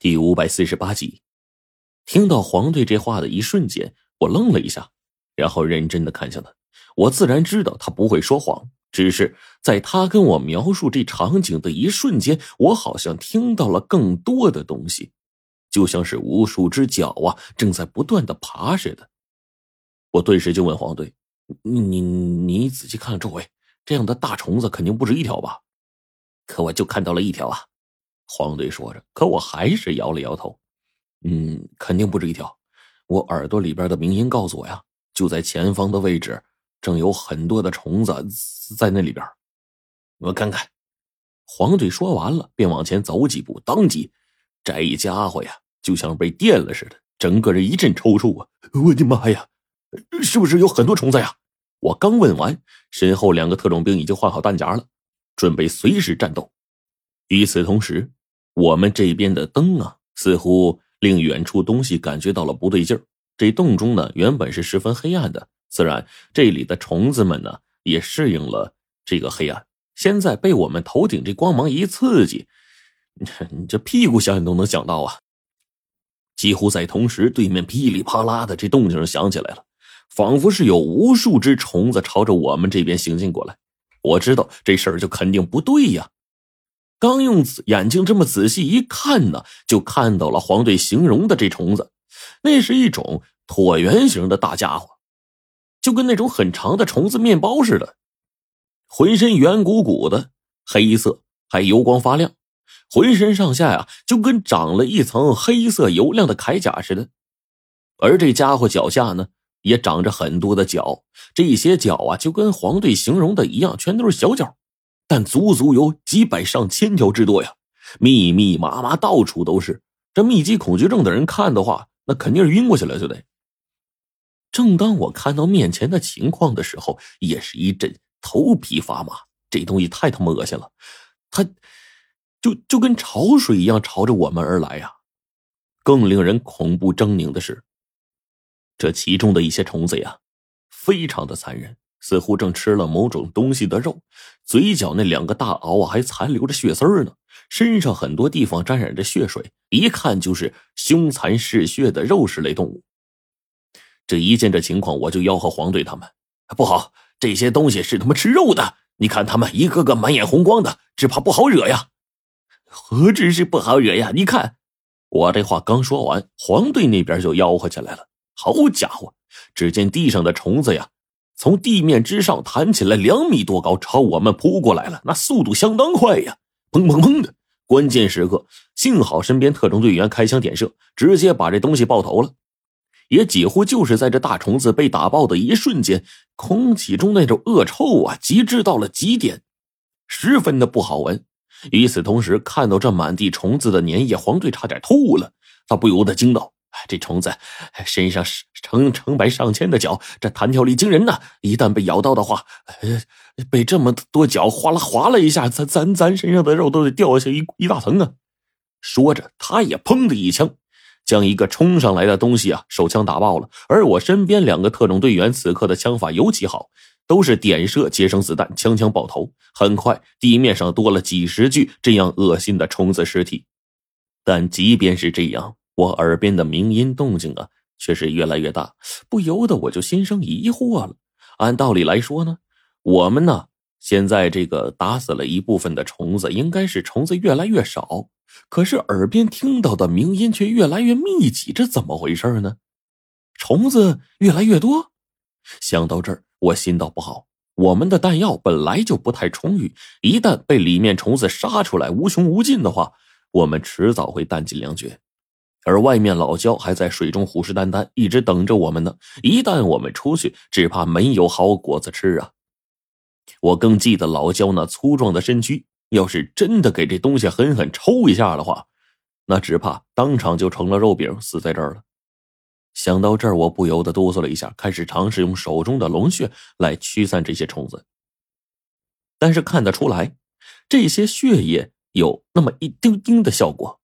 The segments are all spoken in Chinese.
第五百四十八集，听到黄队这话的一瞬间，我愣了一下，然后认真的看向他。我自然知道他不会说谎，只是在他跟我描述这场景的一瞬间，我好像听到了更多的东西，就像是无数只脚啊正在不断的爬似的。我顿时就问黄队：“你你你仔细看看周围，这样的大虫子肯定不止一条吧？”可我就看到了一条啊。黄队说着，可我还是摇了摇头。嗯，肯定不止一条。我耳朵里边的鸣音告诉我呀，就在前方的位置，正有很多的虫子在那里边。我看看。黄队说完了，便往前走几步，当即，这家伙呀，就像被电了似的，整个人一阵抽搐啊！我的妈呀，是不是有很多虫子呀？我刚问完，身后两个特种兵已经换好弹夹了，准备随时战斗。与此同时。我们这边的灯啊，似乎令远处东西感觉到了不对劲儿。这洞中呢，原本是十分黑暗的，自然这里的虫子们呢，也适应了这个黑暗。现在被我们头顶这光芒一刺激，你这屁股想想都能想到啊！几乎在同时，对面噼里啪啦的这动静响起来了，仿佛是有无数只虫子朝着我们这边行进过来。我知道这事儿就肯定不对呀。刚用眼睛这么仔细一看呢，就看到了黄队形容的这虫子，那是一种椭圆形的大家伙，就跟那种很长的虫子面包似的，浑身圆鼓鼓的，黑色还油光发亮，浑身上下呀就跟长了一层黑色油亮的铠甲似的，而这家伙脚下呢也长着很多的脚，这些脚啊就跟黄队形容的一样，全都是小脚。但足足有几百上千条之多呀，密密麻麻，到处都是。这密集恐惧症的人看的话，那肯定是晕过去了，就得。正当我看到面前的情况的时候，也是一阵头皮发麻。这东西太他妈恶心了，它就就跟潮水一样朝着我们而来呀！更令人恐怖狰狞的是，这其中的一些虫子呀，非常的残忍。似乎正吃了某种东西的肉，嘴角那两个大螯啊还残留着血丝儿呢，身上很多地方沾染着血水，一看就是凶残嗜血的肉食类动物。这一见这情况，我就吆喝黄队他们不好，这些东西是他妈吃肉的！你看他们一个个满眼红光的，只怕不好惹呀！何止是不好惹呀？你看，我这话刚说完，黄队那边就吆喝起来了。好家伙，只见地上的虫子呀！从地面之上弹起来两米多高，朝我们扑过来了。那速度相当快呀，砰砰砰的。关键时刻，幸好身边特种队员开枪点射，直接把这东西爆头了。也几乎就是在这大虫子被打爆的一瞬间，空气中那种恶臭啊，极致到了极点，十分的不好闻。与此同时，看到这满地虫子的粘液，黄队差点吐了，他不由得惊道。这虫子身上成成百上千的脚，这弹跳力惊人呐！一旦被咬到的话，呃，被这么多脚哗啦划了一下，咱咱咱身上的肉都得掉下一一大层啊！说着，他也砰的一枪，将一个冲上来的东西啊手枪打爆了。而我身边两个特种队员此刻的枪法尤其好，都是点射节省子弹，枪枪爆头。很快，地面上多了几十具这样恶心的虫子尸体。但即便是这样。我耳边的鸣音动静啊，却是越来越大，不由得我就心生疑惑了。按道理来说呢，我们呢现在这个打死了一部分的虫子，应该是虫子越来越少，可是耳边听到的鸣音却越来越密集，这怎么回事呢？虫子越来越多。想到这儿，我心道不好，我们的弹药本来就不太充裕，一旦被里面虫子杀出来无穷无尽的话，我们迟早会弹尽粮绝。而外面老焦还在水中虎视眈眈，一直等着我们呢。一旦我们出去，只怕没有好果子吃啊！我更记得老焦那粗壮的身躯，要是真的给这东西狠狠抽一下的话，那只怕当场就成了肉饼，死在这儿了。想到这儿，我不由得哆嗦了一下，开始尝试用手中的龙血来驱散这些虫子。但是看得出来，这些血液有那么一丁丁的效果。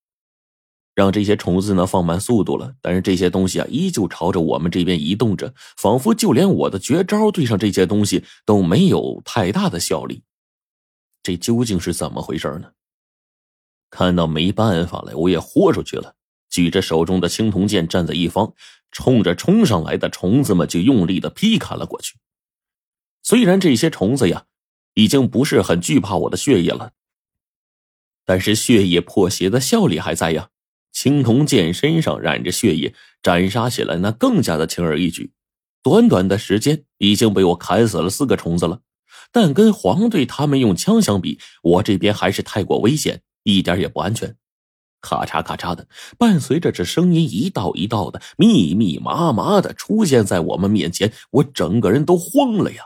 让这些虫子呢放慢速度了，但是这些东西啊依旧朝着我们这边移动着，仿佛就连我的绝招对上这些东西都没有太大的效力。这究竟是怎么回事呢？看到没办法了，我也豁出去了，举着手中的青铜剑站在一方，冲着冲上来的虫子们就用力的劈砍了过去。虽然这些虫子呀，已经不是很惧怕我的血液了，但是血液破邪的效力还在呀。青铜剑身上染着血液，斩杀起来那更加的轻而易举。短短的时间，已经被我砍死了四个虫子了。但跟黄队他们用枪相比，我这边还是太过危险，一点也不安全。咔嚓咔嚓的，伴随着这声音一道一道的、密密麻麻的出现在我们面前，我整个人都慌了呀！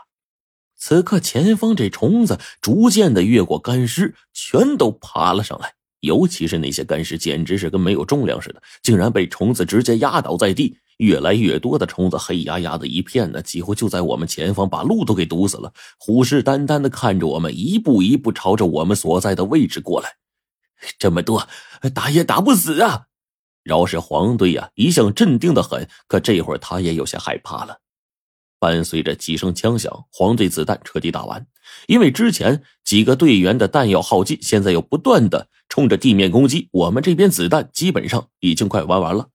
此刻前方这虫子逐渐的越过干尸，全都爬了上来。尤其是那些干尸，简直是跟没有重量似的，竟然被虫子直接压倒在地。越来越多的虫子，黑压压的一片呢，几乎就在我们前方，把路都给堵死了。虎视眈眈的看着我们，一步一步朝着我们所在的位置过来。这么多，打也打不死啊！饶是黄队呀，一向镇定的很，可这会儿他也有些害怕了。伴随着几声枪响，黄队子弹彻底打完。因为之前几个队员的弹药耗尽，现在又不断的冲着地面攻击，我们这边子弹基本上已经快玩完了。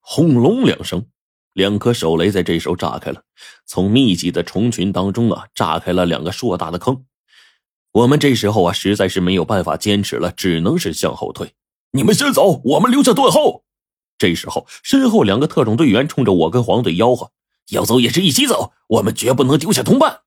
轰隆两声，两颗手雷在这时候炸开了，从密集的虫群当中啊炸开了两个硕大的坑。我们这时候啊实在是没有办法坚持了，只能是向后退。你们先走，我们留下断后。这时候，身后两个特种队员冲着我跟黄队吆喝。要走也是一起走，我们绝不能丢下同伴。